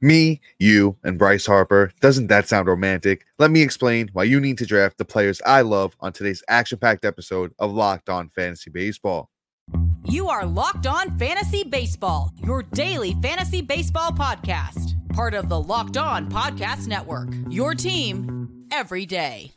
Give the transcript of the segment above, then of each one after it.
Me, you, and Bryce Harper. Doesn't that sound romantic? Let me explain why you need to draft the players I love on today's action packed episode of Locked On Fantasy Baseball. You are Locked On Fantasy Baseball, your daily fantasy baseball podcast. Part of the Locked On Podcast Network. Your team every day.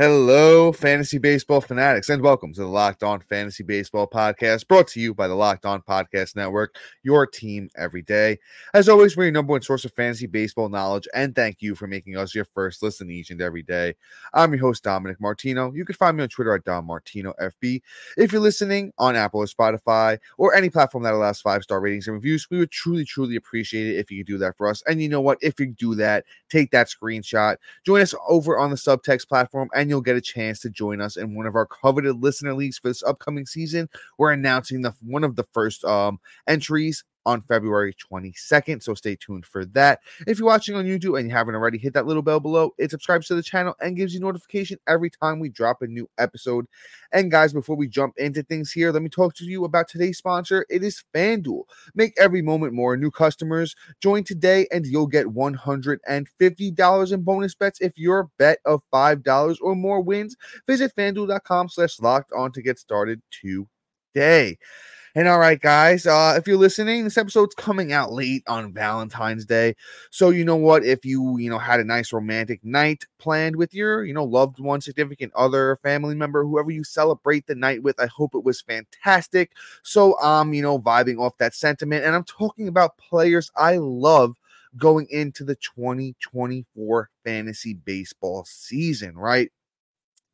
Hello, fantasy baseball fanatics, and welcome to the Locked On Fantasy Baseball Podcast, brought to you by the Locked On Podcast Network, your team every day. As always, we're your number one source of fantasy baseball knowledge, and thank you for making us your first listen each and every day. I'm your host, Dominic Martino. You can find me on Twitter at Dom Martino FB. If you're listening on Apple or Spotify or any platform that allows five star ratings and reviews, we would truly, truly appreciate it if you could do that for us. And you know what? If you do that, take that screenshot, join us over on the subtext platform, and you'll get a chance to join us in one of our coveted listener leagues for this upcoming season. We're announcing the one of the first um, entries on February 22nd. So stay tuned for that. If you're watching on YouTube and you haven't already, hit that little bell below. It subscribes to the channel and gives you notification every time we drop a new episode. And guys, before we jump into things here, let me talk to you about today's sponsor. It is FanDuel. Make every moment more. New customers join today and you'll get $150 in bonus bets if your bet of $5 or more wins. Visit fanduel.com slash locked on to get started today. And all right, guys, uh, if you're listening, this episode's coming out late on Valentine's Day. So you know what? If you, you know, had a nice romantic night planned with your, you know, loved one, significant other, family member, whoever you celebrate the night with, I hope it was fantastic. So I'm, you know, vibing off that sentiment. And I'm talking about players I love going into the 2024 fantasy baseball season, right?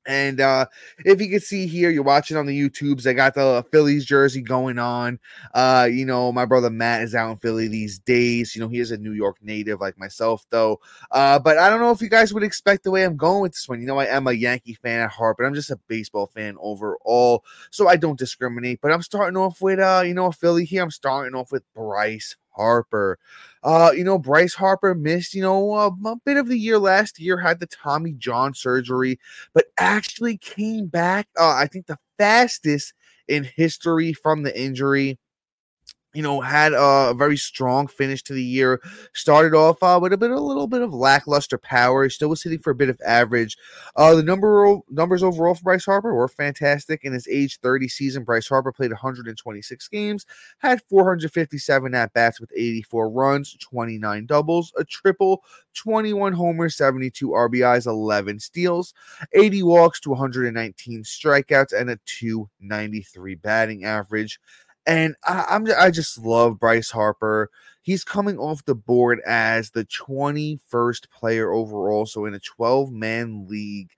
And uh, if you can see here, you're watching on the YouTubes. I got the Phillies jersey going on. Uh, you know, my brother Matt is out in Philly these days. You know, he is a New York native like myself, though. Uh, but I don't know if you guys would expect the way I'm going with this one. You know, I am a Yankee fan at heart, but I'm just a baseball fan overall, so I don't discriminate. But I'm starting off with uh, you know, Philly here. I'm starting off with Bryce Harper. Uh, you know, Bryce Harper missed, you know, a, a, bit of the year last year, had the Tommy John surgery, but actually came back, uh, I think the fastest in history from the injury you know, had a very strong finish to the year. Started off uh, with a bit, a little bit of lackluster power. Still was hitting for a bit of average. Uh, the number numbers overall for Bryce Harper were fantastic. In his age 30 season, Bryce Harper played 126 games, had 457 at bats with 84 runs, 29 doubles, a triple, 21 homers, 72 RBIs, 11 steals, 80 walks to 119 strikeouts, and a 293 batting average. And I, I'm I just love Bryce Harper. He's coming off the board as the 21st player overall. So in a 12 man league,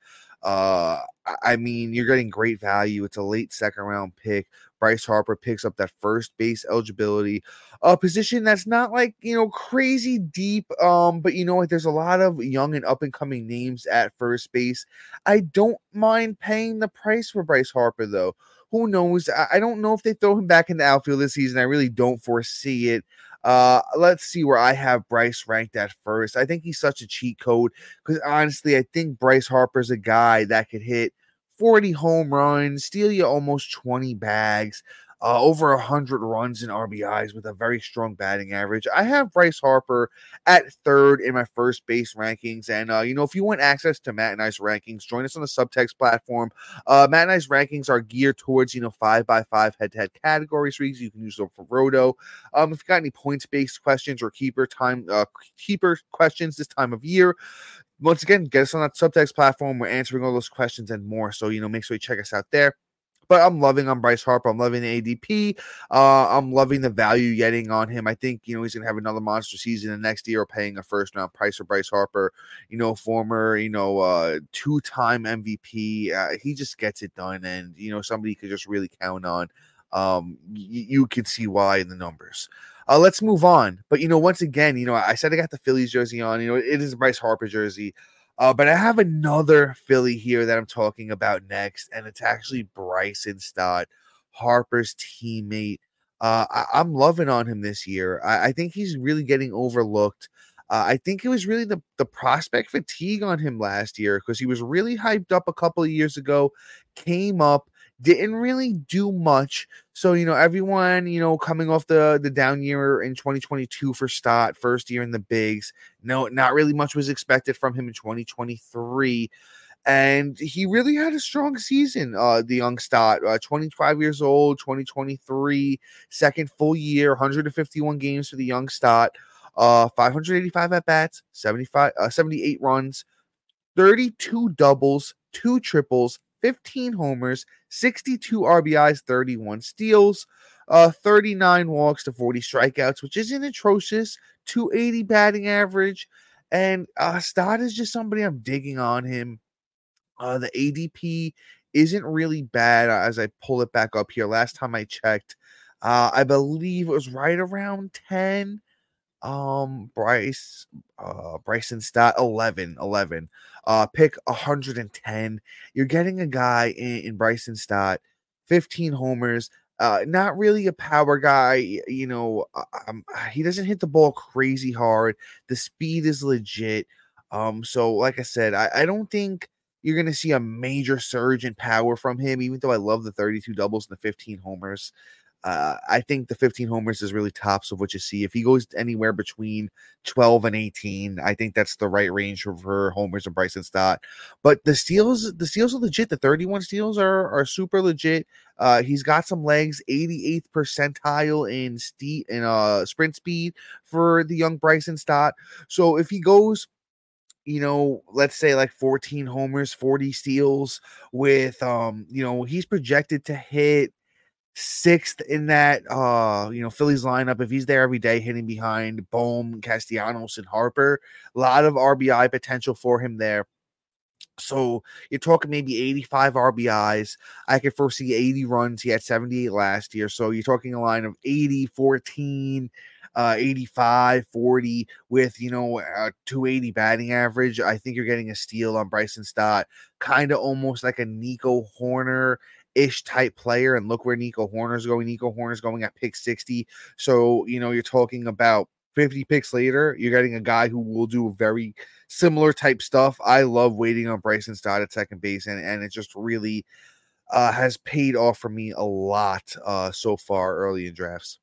uh, I mean, you're getting great value. It's a late second round pick. Bryce Harper picks up that first base eligibility, a position that's not like you know crazy deep. Um, but you know what? There's a lot of young and up and coming names at first base. I don't mind paying the price for Bryce Harper though. Who knows? I, don't know if they throw him back in the outfield this season. I really don't foresee it. Uh, let's see where I have Bryce ranked at first. I think he's such a cheat code because honestly, I think Bryce Harper's a guy that could hit 40 home runs, steal you almost 20 bags uh, over 100 runs and RBIs with a very strong batting average. I have Bryce Harper at third in my first base rankings. And, uh, you know, if you want access to Matt and I's rankings, join us on the subtext platform. Uh, Matt and I's rankings are geared towards, you know, five by five head to head categories. You can use them for Roto. Um, if you got any points based questions or keeper time, uh, keeper questions this time of year, once again, get us on that subtext platform. We're answering all those questions and more. So, you know, make sure you check us out there. But I'm loving on Bryce Harper. I'm loving the ADP. Uh, I'm loving the value getting on him. I think you know he's gonna have another monster season the next year, paying a first round price for Bryce Harper. You know, former you know uh, two time MVP. Uh, he just gets it done, and you know somebody could just really count on. Um, y- you can see why in the numbers. Uh, let's move on. But you know, once again, you know, I said I got the Phillies jersey on. You know, it is Bryce Harper jersey. Uh, but I have another Philly here that I'm talking about next, and it's actually Bryson Stott, Harper's teammate. Uh, I, am loving on him this year. I, I think he's really getting overlooked. Uh, I think it was really the, the prospect fatigue on him last year because he was really hyped up a couple of years ago, came up, didn't really do much. So, you know, everyone, you know, coming off the the down year in 2022 for Stott, first year in the bigs, no, not really much was expected from him in 2023 and he really had a strong season. Uh, the young Stott, uh, 25 years old, 2023, second full year, 151 games for the young Stott, uh, 585 at bats, 75, uh, 78 runs, 32 doubles, two triples, 15 homers, 62 RBIs, 31 steals, uh, 39 walks to 40 strikeouts, which isn't atrocious. 280 batting average. And uh, Stott is just somebody I'm digging on him. Uh, the ADP isn't really bad as I pull it back up here. Last time I checked, uh, I believe it was right around 10. Um, Bryce, uh, Bryson Stott 11, 11. Uh, pick 110. You're getting a guy in, in Bryson Stott, 15 homers. Uh, not really a power guy, you know. Uh, um, he doesn't hit the ball crazy hard. The speed is legit. Um, so like I said, I, I don't think you're going to see a major surge in power from him, even though I love the 32 doubles and the 15 homers. Uh, I think the 15 homers is really tops of what you see. If he goes anywhere between 12 and 18, I think that's the right range for, homers and Bryson Stott. But the steals, the steals are legit. The 31 steals are are super legit. Uh, he's got some legs, 88th percentile in steep in uh sprint speed for the young Bryson Stott. So if he goes you know, let's say like 14 homers, 40 steals with um, you know, he's projected to hit sixth in that uh, you know, Phillies lineup if he's there every day hitting behind Bohm, Castellanos and Harper. A lot of RBI potential for him there. So you're talking maybe 85 RBIs. I could foresee 80 runs. He had 78 last year. So you're talking a line of 80, 14, uh, 85, 40 with, you know, a 280 batting average. I think you're getting a steal on Bryson Stott, kind of almost like a Nico Hoerner ish type player. And look where Nico Hoerner's going. Nico Hoerner's going at pick 60. So, you know, you're talking about 50 picks later, you're getting a guy who will do very similar type stuff. I love waiting on Bryson Stott at second base, and, and it just really uh, has paid off for me a lot uh, so far early in drafts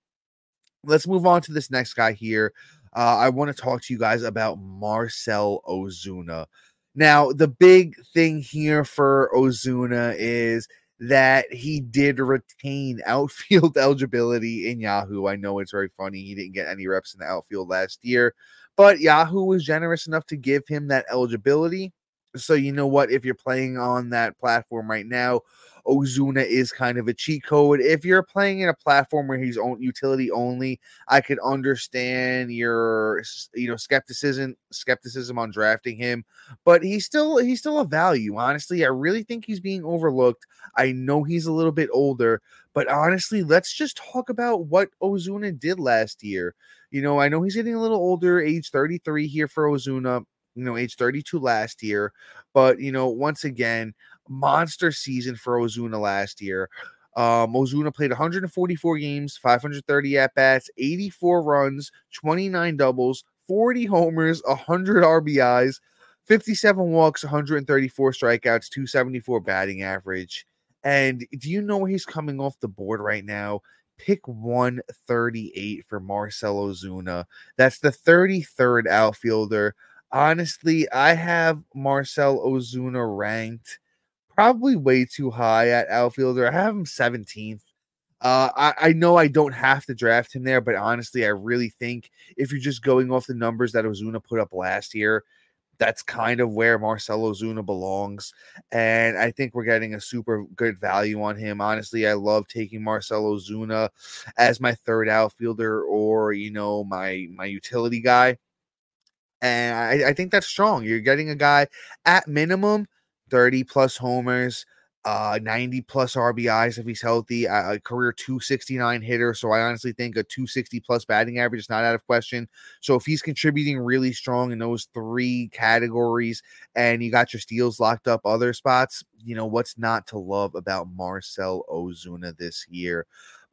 let's move on to this next guy here. Uh, I want to talk to you guys about Marcell Ozuna. Now, the big thing here for Ozuna is that he did retain outfield eligibility in Yahoo. I know it's very funny. He didn't get any reps in the outfield last year, but Yahoo was generous enough to give him that eligibility. So, you know what? If you're playing on that platform right now, Ozuna is kind of a cheat code. If you're playing in a platform where he's on utility only, I could understand your you know skepticism skepticism on drafting him, but he's still he's still a value. Honestly, I really think he's being overlooked. I know he's a little bit older, but honestly, let's just talk about what Ozuna did last year. You know, I know he's getting a little older, age 33 here for Ozuna you know, age 32 last year. But, you know, once again, monster season for Ozuna last year. Um, Ozuna played 144 games, 530 at bats, 84 runs, 29 doubles, 40 homers, 100 RBIs, 57 walks, 134 strikeouts, 274 batting average. And do you know he's coming off the board right now? Pick 138 for Marcell Ozuna. That's the 33rd outfielder. Honestly, I have Marcell Ozuna ranked probably way too high at outfielder. I have him 17th. Uh, I, I know I don't have to draft him there, but honestly, I really think if you're just going off the numbers that Ozuna put up last year, that's kind of where Marcelo Ozuna belongs. And I think we're getting a super good value on him. Honestly, I love taking Marcelo Ozuna as my third outfielder or, you know, my my utility guy. And I, I think that's strong. You're getting a guy at minimum 30 plus homers, uh, 90 plus RBIs if he's healthy, a career 269 hitter. So I honestly think a 260 plus batting average is not out of question. So if he's contributing really strong in those three categories and you got your steals locked up other spots, you know, what's not to love about Marcell Ozuna this year?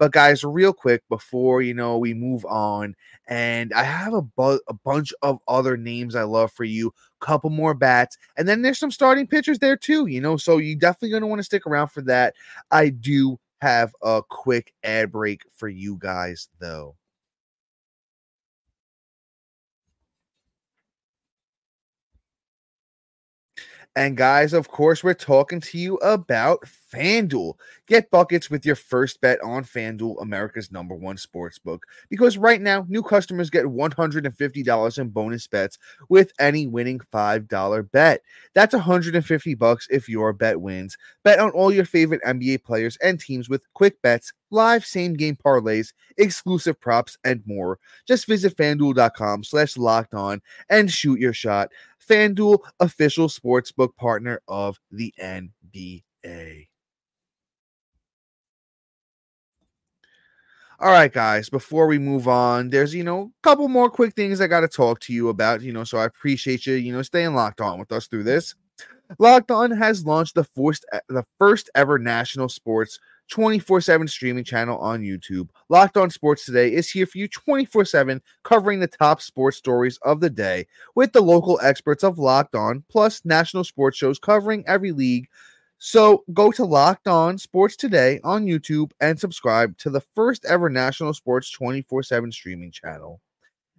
But guys, real quick before you know we move on, and I have a, bu- a bunch of other names I love for you, couple more bats, and then there's some starting pitchers there too. You know, so you definitely to want to stick around for that. I do have a quick ad break for you guys though. And guys, of course, we're talking to you about FanDuel. Get buckets with your first bet on FanDuel, America's number one sports book. Because right now, new customers get $150 in bonus bets with any winning $5 bet. That's 150 bucks if your bet wins. Bet on all your favorite NBA players and teams with quick bets, live same game parlays, exclusive props, and more. Just visit fanduel.com slash locked on and shoot your shot. FanDuel, official sportsbook partner of the NBA. All right, guys, before we move on, there's, you know, a couple more quick things I got to talk to you about, you know, so I appreciate you, you know, staying locked on with us through this. Locked On has launched the first, eh, the first ever national sports 24 7 streaming channel on YouTube. Locked On Sports Today is here for you 24 7, covering the top sports stories of the day with the local experts of Locked On, plus national sports shows covering every league so go to Locked On Sports Today on YouTube and subscribe to the first ever national sports 24 7 streaming channel.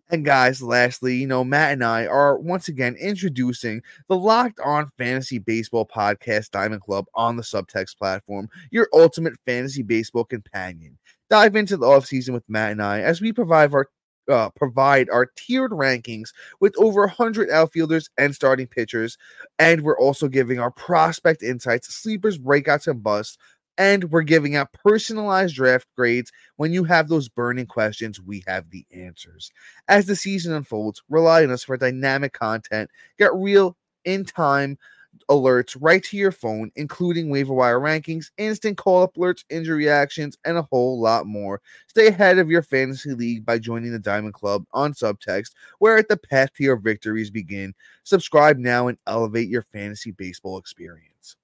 And guys, lastly, you know, Matt and I are once again introducing the Locked On Fantasy Baseball Podcast Diamond Club on the Subtext platform, your ultimate fantasy baseball companion. Dive into the offseason with Matt and I as we provide our uh, provide our tiered rankings with over 100 outfielders and starting pitchers. And we're also giving our prospect insights, sleepers, breakouts, and busts. And we're giving out personalized draft grades. When you have those burning questions, we have the answers. As the season unfolds, rely on us for dynamic content, get real in time alerts right to your phone, including waiver wire rankings, instant call up alerts, injury reactions, and a whole lot more. Stay ahead of your fantasy league by joining the Diamond Club on Subtext, where at the path to your victories begin. Subscribe now and elevate your fantasy baseball experience.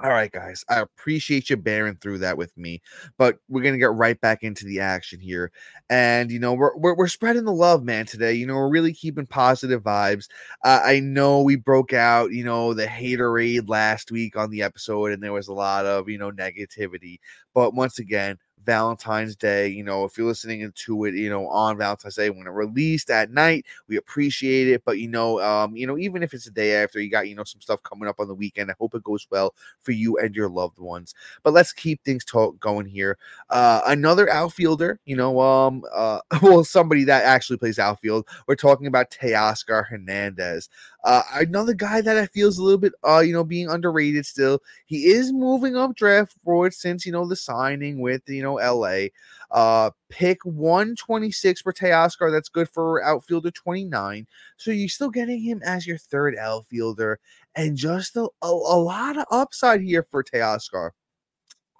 All right, guys, I appreciate you bearing through that with me, but we're gonna get right back into the action here, and you know we're we're, we're spreading the love, man. Today, you know we're really keeping positive vibes. Uh, I know we broke out, you know, the haterade last week on the episode, and there was a lot of you know negativity, but once again, Valentine's Day. You know, if you're listening to it, you know, on Valentine's Day when it released at night, we appreciate it. But you know, um, you know, even if it's a day after, you got you know some stuff coming up on the weekend. I hope it goes well for you and your loved ones. But let's keep things talk going here. Uh, another outfielder, you know, um, uh, well, somebody that actually plays outfield. We're talking about Teoscar Hernandez. Uh, another guy that I feel is a little bit, uh, you know, being underrated still. He is moving up draft forward since, you know, the signing with, you know, LA. Uh, pick 126 for Teoscar. That's good for outfielder 29. So you're still getting him as your third outfielder and just a, a, a lot of upside here for Teoscar.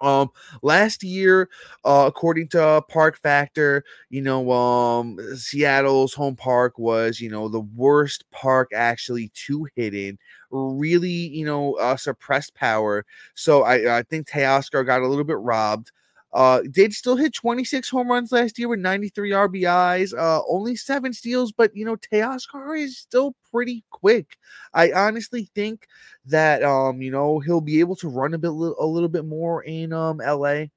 Um, last year, uh, according to Park Factor, you know, um, Seattle's home park was, you know, the worst park actually to hit in. Really, you know, uh, suppressed power. So I, I think Teoscar got a little bit robbed. Uh, did still hit 26 home runs last year with 93 RBIs, uh, only seven steals, but you know, Teoscar is still pretty quick. I honestly think that um, you know, he'll be able to run a bit a little bit more in um LA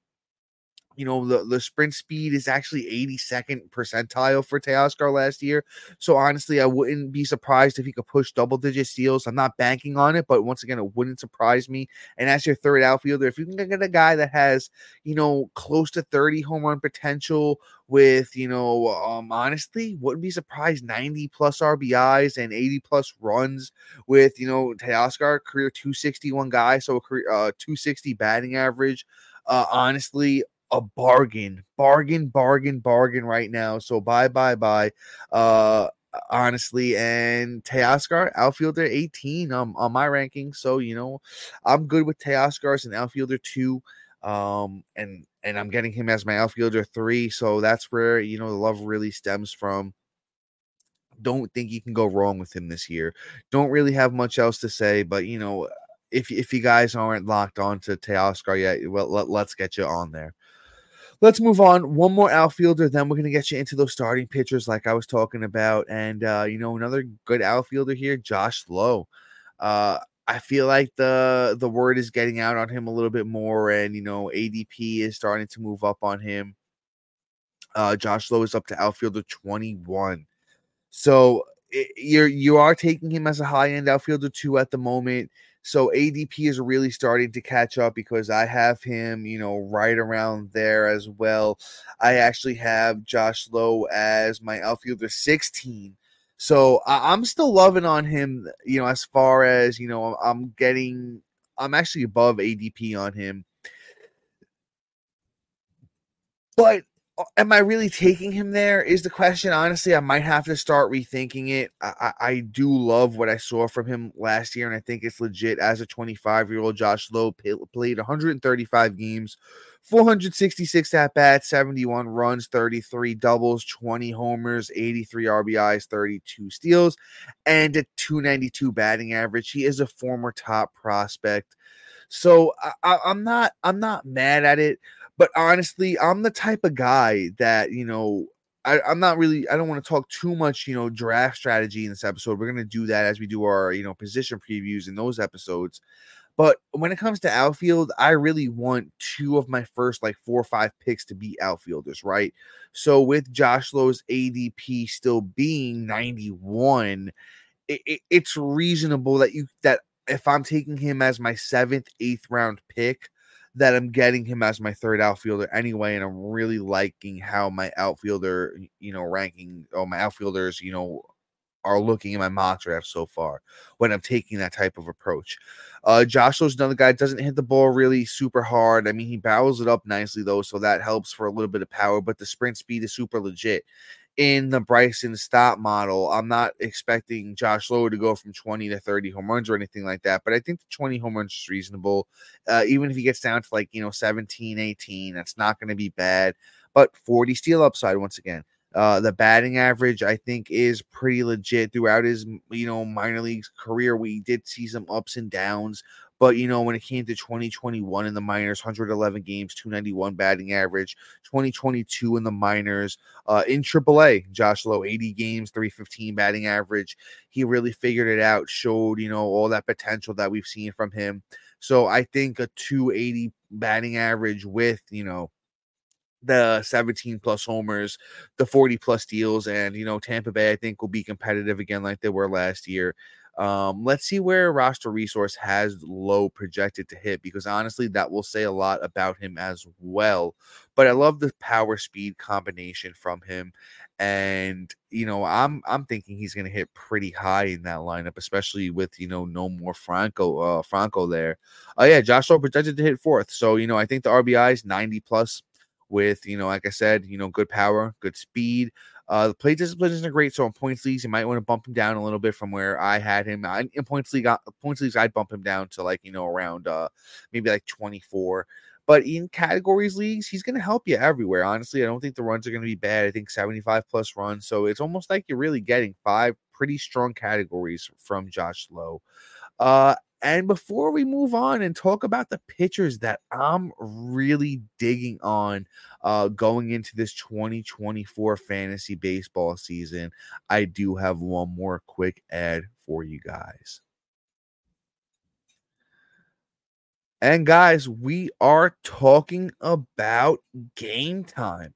you know, the, the sprint speed is actually 82nd percentile for Teoscar last year. So honestly, I wouldn't be surprised if he could push double digit steals. I'm not banking on it, but once again, it wouldn't surprise me. And as your third outfielder, if you can get a guy that has, you know, close to 30 home run potential with, you know, um, honestly, wouldn't be surprised 90 plus RBIs and 80 plus runs with, you know, Teoscar, career 261 guy, so a career uh 260 batting average. Uh, honestly, a bargain, bargain, bargain, bargain right now. So bye, bye, bye. Uh, honestly, and Teoscar outfielder 18 um, on my ranking. So you know, I'm good with Teoscar as an outfielder two. Um, and and I'm getting him as my outfielder three. So that's where you know the love really stems from. Don't think you can go wrong with him this year. Don't really have much else to say, but you know if if you guys aren't locked on to Teoscar yet, well, let, let's get you on there. Let's move on. One more outfielder, then we're gonna get you into those starting pitchers, like I was talking about, and uh, you know another good outfielder here, Josh Lowe. Uh, I feel like the the word is getting out on him a little bit more, and you know ADP is starting to move up on him. Uh, Josh Lowe is up to outfielder twenty one, so it, you're you are taking him as a high end outfielder too at the moment. So ADP is really starting to catch up because I have him, you know, right around there as well. I actually have Josh Lowe as my outfielder 16. So I, am still loving on him, you know, as far as, you know, I'm getting, I'm actually above ADP on him. But am I really taking him there? Is the question. Honestly, I might have to start rethinking it. I, I, I, do love what I saw from him last year, and I think it's legit. As a 25 year old, Josh Lowe played 135 games, 466 at bats, 71 runs, 33 doubles, 20 homers, 83 RBIs, 32 steals, and a 292 batting average. He is a former top prospect. So I, I'm not I'm not mad at it. But honestly, I'm the type of guy that, you know, I, am not really, I don't want to talk too much, you know, draft strategy in this episode. We're going to do that as we do our, you know, position previews in those episodes. But when it comes to outfield, I really want two of my first like four or five picks to be outfielders, right? So with Josh Lowe's ADP still being 91, it, it, it's reasonable that you that if I'm taking him as my seventh, eighth round pick, that I'm getting him as my third outfielder anyway, and I'm really liking how my outfielder, you know, ranking or my outfielders, you know, are looking in my mock draft so far when I'm taking that type of approach. Uh, Joshua's another guy doesn't hit the ball really super hard. I mean, he barrels it up nicely though, so that helps for a little bit of power. But the sprint speed is super legit in the Bryson Stott model. I'm not expecting Josh Lowe to go from 20 to 30 home runs or anything like that, but I think the 20 home runs is reasonable. Uh, even if he gets down to like, you know, 17, 18, that's not going to be bad. But 40 steal upside once again. Uh, the batting average, I think, is pretty legit throughout his, you know, minor leagues career. We did see some ups and downs, but you know, when it came to 2021 in the minors, 111 games, 291 batting average, 2022 in the minors, uh, in AAA, Josh Lowe, 80 games, 315 batting average. He really figured it out, showed, you know, all that potential that we've seen from him. So I think a 280 batting average with, you know, the 17 plus homers, the 40 plus deals, and you know, Tampa Bay, I think, will be competitive again like they were last year. Um, let's see where roster resource has Lowe projected to hit because honestly, that will say a lot about him as well. But I love the power speed combination from him. And you know, I'm I'm thinking he's gonna hit pretty high in that lineup, especially with you know no more Franco uh Franco there. Oh uh, yeah, Josh Lowe projected to hit fourth. So you know, I think the RBI is 90 plus with you know, like I said, you know, good power, good speed. Uh, the play discipline isn't great, so in points leagues, you might want to bump him down a little bit from where I had him. I, in points league, points leagues, I'd bump him down to like you know around uh maybe like 24. But in categories leagues, he's going to help you everywhere. Honestly, I don't think the runs are going to be bad. I think 75 plus runs, so it's almost like you're really getting five pretty strong categories from Josh Lowe. Uh, and before we move on and talk about the pitchers that I'm really digging on uh, going into this 2024 fantasy baseball season, I do have one more quick ad for you guys. And guys, we are talking about game time.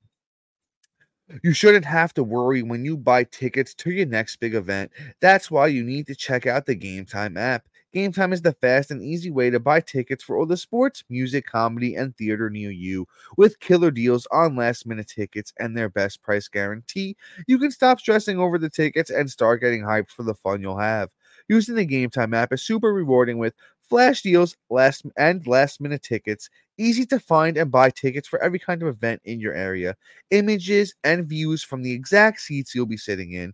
You shouldn't have to worry when you buy tickets to your next big event. That's why you need to check out the Game Time app. Game Time is the fast and easy way to buy tickets for all the sports, music, comedy, and theater near you. With killer deals on last minute tickets and their best price guarantee, you can stop stressing over the tickets and start getting hyped for the fun you'll have. Using the Game Time app is super rewarding with flash deals, last and last minute tickets, easy to find and buy tickets for every kind of event in your area, images and views from the exact seats you'll be sitting in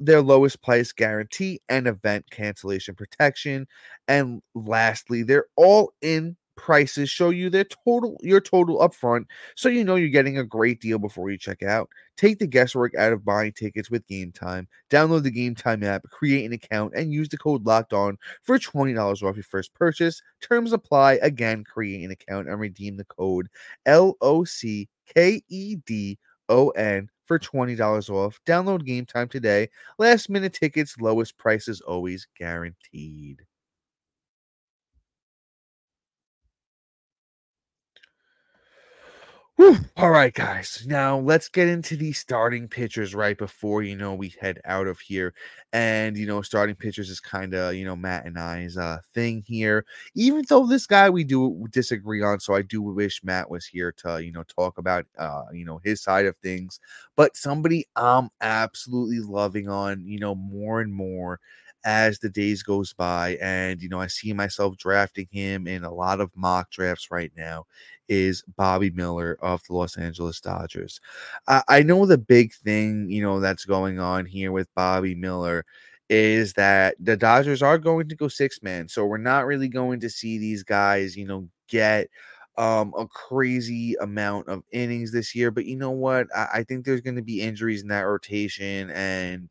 their lowest price guarantee and event cancellation protection. And lastly, their all in prices show you their total your total upfront so you know you're getting a great deal before you check out. Take the guesswork out of buying tickets with game time. Download the game time app create an account and use the code locked on for $20 off your first purchase. Terms apply. Again create an account and redeem the code l-o-c-k-e-d-o-n for $20 off. Download game time today. Last minute tickets lowest prices always guaranteed All right, guys. Now let's get into the starting pitchers right before you know we head out of here. And you know, starting pitchers is kind of you know Matt and I's uh, thing here. Even though this guy we do disagree on, so I do wish Matt was here to you know talk about uh you know his side of things. But somebody I'm absolutely loving on you know more and more as the days goes by and you know i see myself drafting him in a lot of mock drafts right now is bobby miller of the los angeles dodgers. Uh, i know the big thing you know that's going on here with bobby miller is that the dodgers are going to go six man so we're not really going to see these guys you know get um a crazy amount of innings this year but you know what? I, I think there's going to be injuries in that rotation and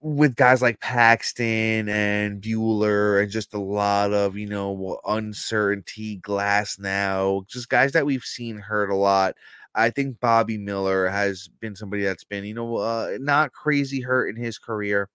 with guys like Paxton and Buehler and just a lot of, you know, uncertainty, Glasnow, just guys that we've seen hurt a lot. I think Bobby Miller has been somebody that's been, you know, uh, not crazy hurt in his career.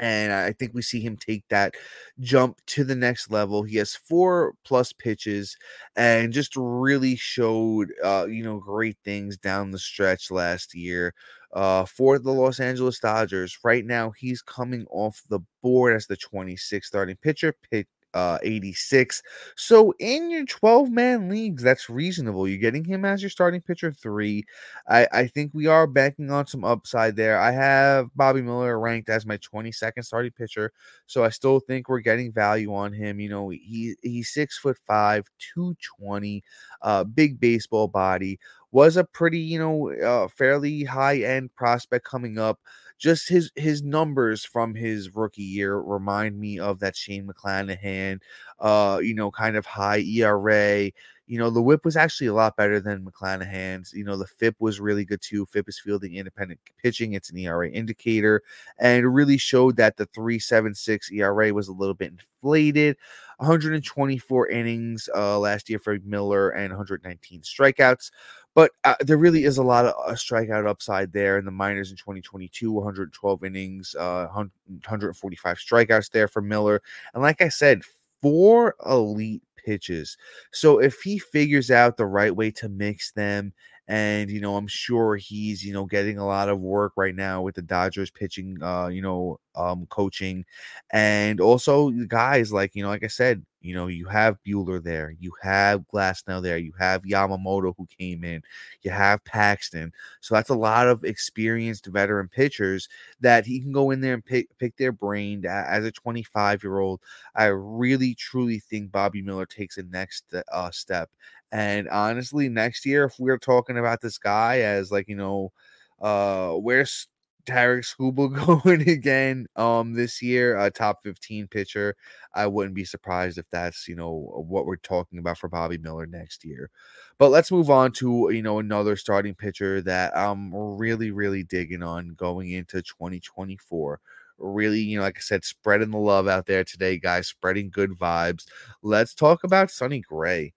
And I think we see him take that jump to the next level. He has four plus pitches and just really showed, uh, you know, great things down the stretch last year uh, for the Los Angeles Dodgers. Right now, he's coming off the board as the 26th starting pitcher, pick uh 86. So in your 12 man leagues, that's reasonable. You're getting him as your starting pitcher three. I, I think we are banking on some upside there. I have Bobby Miller ranked as my 22nd starting pitcher, so I still think we're getting value on him. You know, he he's six foot five, 220, uh, big baseball body was a pretty, you know, uh, fairly high end prospect coming up. Just his his numbers from his rookie year remind me of that Shane McClanahan, uh, you know, kind of high ERA. You know, the whip was actually a lot better than McClanahan's. You know, the FIP was really good too. FIP is fielding independent pitching. It's an ERA indicator and it really showed that the 376 ERA was a little bit inflated. 124 innings uh, last year for Miller and 119 strikeouts. But uh, there really is a lot of uh, strikeout upside there in the minors in 2022, 112 innings, uh, 145 strikeouts there for Miller. And like I said, four elite pitches. So if he figures out the right way to mix them and you know i'm sure he's you know getting a lot of work right now with the dodgers pitching uh you know um coaching and also guys like you know like i said you know you have Buehler there you have Glasnow there you have Yamamoto who came in you have Paxton. So that's a lot of experienced veteran pitchers that he can go in there and pick pick their brain. As a 25 year old i really truly think Bobby Miller takes a next uh, step. And honestly, next year, if we're talking about this guy as like, you know, uh, where's Tarik Skubal going again um this year, a top 15 pitcher. I wouldn't be surprised if that's you know what we're talking about for Bobby Miller next year. But let's move on to you know another starting pitcher that I'm really, really digging on going into 2024 really, you know, like I said, spreading the love out there today, guys, spreading good vibes. Let's talk about Sonny Gray.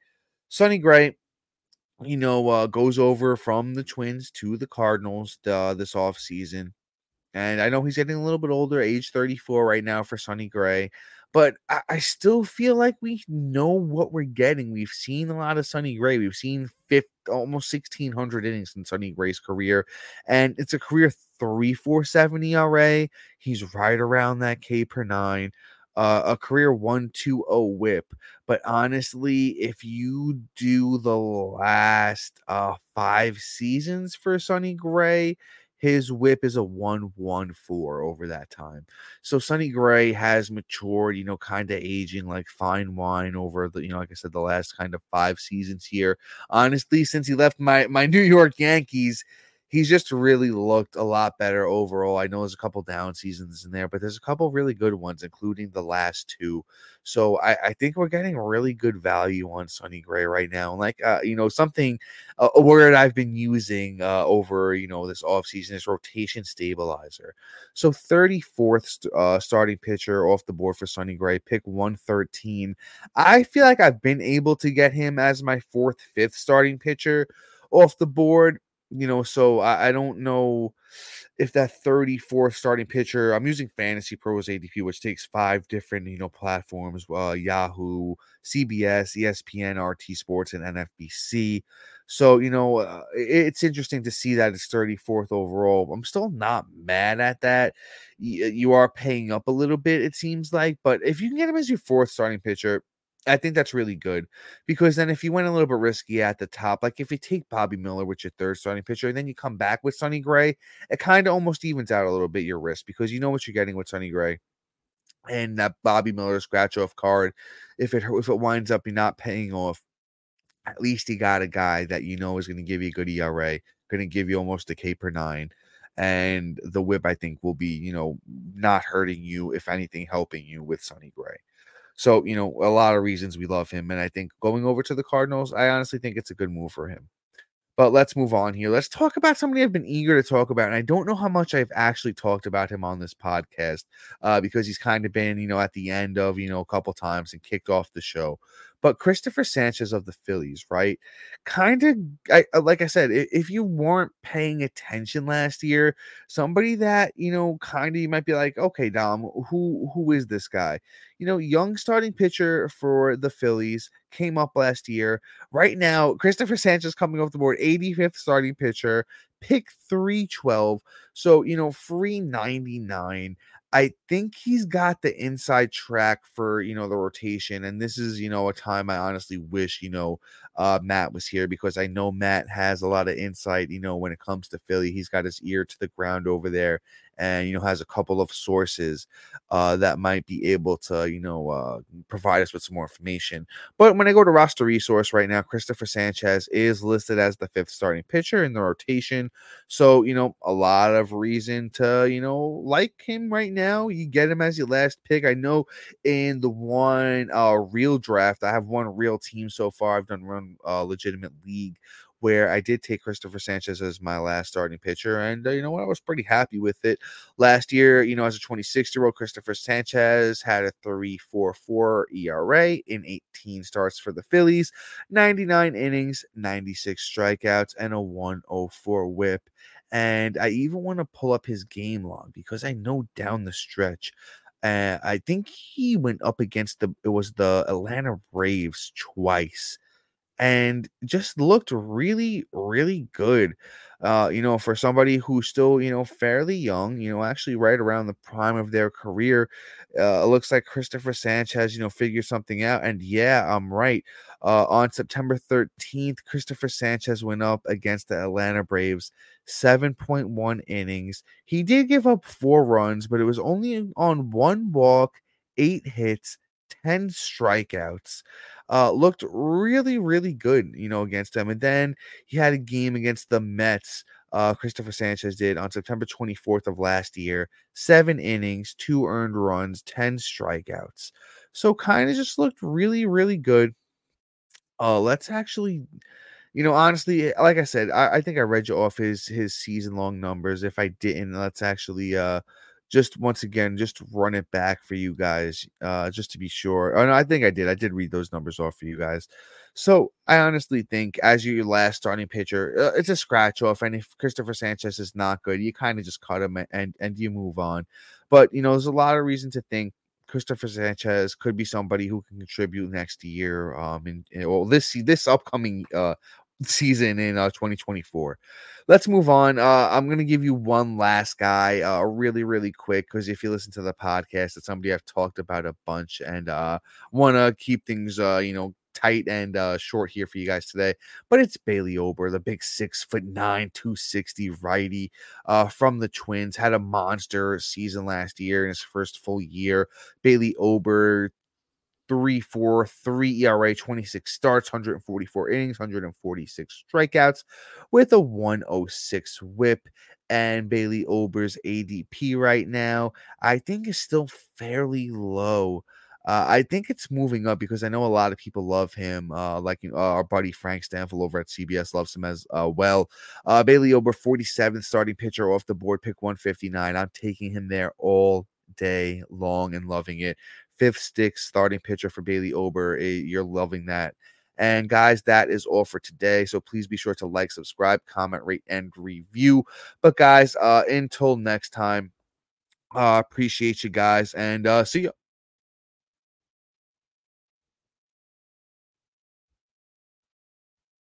Sonny Gray, you know, uh, goes over from the Twins to the Cardinals uh, this offseason. And I know he's getting a little bit older, age 34 right now for Sonny Gray. But I, I, still feel like we know what we're getting. We've seen a lot of Sonny Gray. We've seen fifth, almost 1,600 innings in Sonny Gray's career. And it's a career 3.47 ERA. He's right around that K per nine uh, a career 120 whip. But honestly, if you do the last uh, five seasons for Sonny Gray, his whip is a 114 over that time. So Sonny Gray has matured, you know, kind of aging like fine wine over the, you know, like I said, the last kind of five seasons here. Honestly, since he left my my New York Yankees, he's just really looked a lot better overall. I know there's a couple down seasons in there, but there's a couple really good ones, including the last two. So I, I think we're getting really good value on Sonny Gray right now. And Like, uh, you know, something, uh, a word I've been using uh, over, you know, this offseason is rotation stabilizer. So 34th uh, starting pitcher off the board for Sonny Gray, pick 113. I feel like I've been able to get him as my fourth, fifth starting pitcher off the board you know, so I, I, don't know if that 34th starting pitcher, I'm using Fantasy Pros ADP, which takes five different, you know, platforms uh, Yahoo, CBS, ESPN, RT Sports, and NFBC. So, you know, uh, it's interesting to see that it's 34th overall. I'm still not mad at that. You are paying up a little bit, it seems like, but if you can get him as your fourth starting pitcher, I think that's really good because then if you went a little bit risky at the top, like if you take Bobby Miller with your third starting pitcher and then you come back with Sonny Gray, it kind of almost evens out a little bit your risk because you know what you're getting with Sonny Gray. And that Bobby Miller scratch off card, if it if it winds up you not paying off, at least you got a guy that you know is going to give you a good ERA, going to give you almost a K per nine, and the whip I think will be you know not hurting you, if anything, helping you with Sonny Gray. So, you know, a lot of reasons we love him. And I think going over to the Cardinals, I honestly think it's a good move for him. But let's move on here. Let's talk about somebody I've been eager to talk about. And I don't know how much I've actually talked about him on this podcast uh, because he's kind of been, you know, at the end of, you know, a couple times and kicked off the show. But Cristopher Sanchez of the Phillies, right? Kind of, uh, like I said, if you weren't paying attention last year, somebody that you know, kind of, you might be like, okay, Dom, who who is this guy? You know, young starting pitcher for the Phillies came up last year. Right now, Cristopher Sanchez coming off the board, 85th starting pitcher, pick 312. So, you know, free 99. I think he's got the inside track for you know the rotation, and this is you know a time I honestly wish you know uh, Matt was here because I know Matt has a lot of insight. You know when it comes to Philly, he's got his ear to the ground over there, and you know has a couple of sources uh, that might be able to you know uh, provide us with some more information. But when I go to roster resource right now, Cristopher Sanchez is listed as the fifth starting pitcher in the rotation, so you know a lot of reason to you know like him right now. You get him as your last pick. I know in the one uh, real draft, I have one real team so far. I've done uh, legitimate league where I did take Cristopher Sanchez as my last starting pitcher. And uh, you know what? I was pretty happy with it. Last year, you know, as a 26 year old, Cristopher Sanchez had a 3.44 ERA in 18 starts for the Phillies, 99 innings, 96 strikeouts, and a 104 whip. And I even want to pull up his game log because I know down the stretch, uh, I think he went up against the it was the Atlanta Braves twice and just looked really, really good. Uh, you know, for somebody who's still, you know, fairly young, you know, actually right around the prime of their career, uh, it looks like Cristopher Sanchez, you know, figured something out. And yeah, I'm right. Uh, on September 13th, Cristopher Sanchez went up against the Atlanta Braves, 7.1 innings. He did give up four runs, but it was only on one walk, eight hits, 10 strikeouts uh, looked really, really good, you know, against them. And then he had a game against the Mets. Uh, Cristopher Sanchez did on September 24th of last year. Seven innings, two earned runs, 10 strikeouts. So kind of just looked really, really good. Uh, let's actually, you know, honestly, like I said, I, I think I read you off his his season long numbers. If I didn't, let's actually uh just once again, just run it back for you guys, uh, just to be sure. No, I think I did. I did read those numbers off for you guys. So I honestly think, as your last starting pitcher, uh, it's a scratch off. And if Cristopher Sanchez is not good, you kind of just cut him and and you move on. But you know, there's a lot of reason to think Cristopher Sanchez could be somebody who can contribute next year. Um, in, in well, this this upcoming uh season in uh, 2024. Let's move on. Uh, I'm going to give you one last guy, uh, really, really quick, because if you listen to the podcast, it's somebody I've talked about a bunch and uh, want to keep things, uh, you know, tight and uh, short here for you guys today. But it's Bailey Ober, the big six foot nine, 260 righty uh, from the Twins, had a monster season last year in his first full year. Bailey Ober 3 4 3 ERA, 26 starts, 144 innings, 146 strikeouts with a 106 whip. And Bailey Ober's ADP right now, I think, is still fairly low. Uh, I think it's moving up because I know a lot of people love him. Uh, like uh, our buddy Frank Stampfl over at CBS loves him as uh, well. Uh, Bailey Ober, 47th starting pitcher off the board, pick 159. I'm taking him there all day long and loving it. Fifth stick starting pitcher for Bailey Ober. Eh, you're loving that. And guys, that is all for today. So please be sure to like, subscribe, comment, rate, and review. But guys, uh, until next time, uh, appreciate you guys and uh, see you.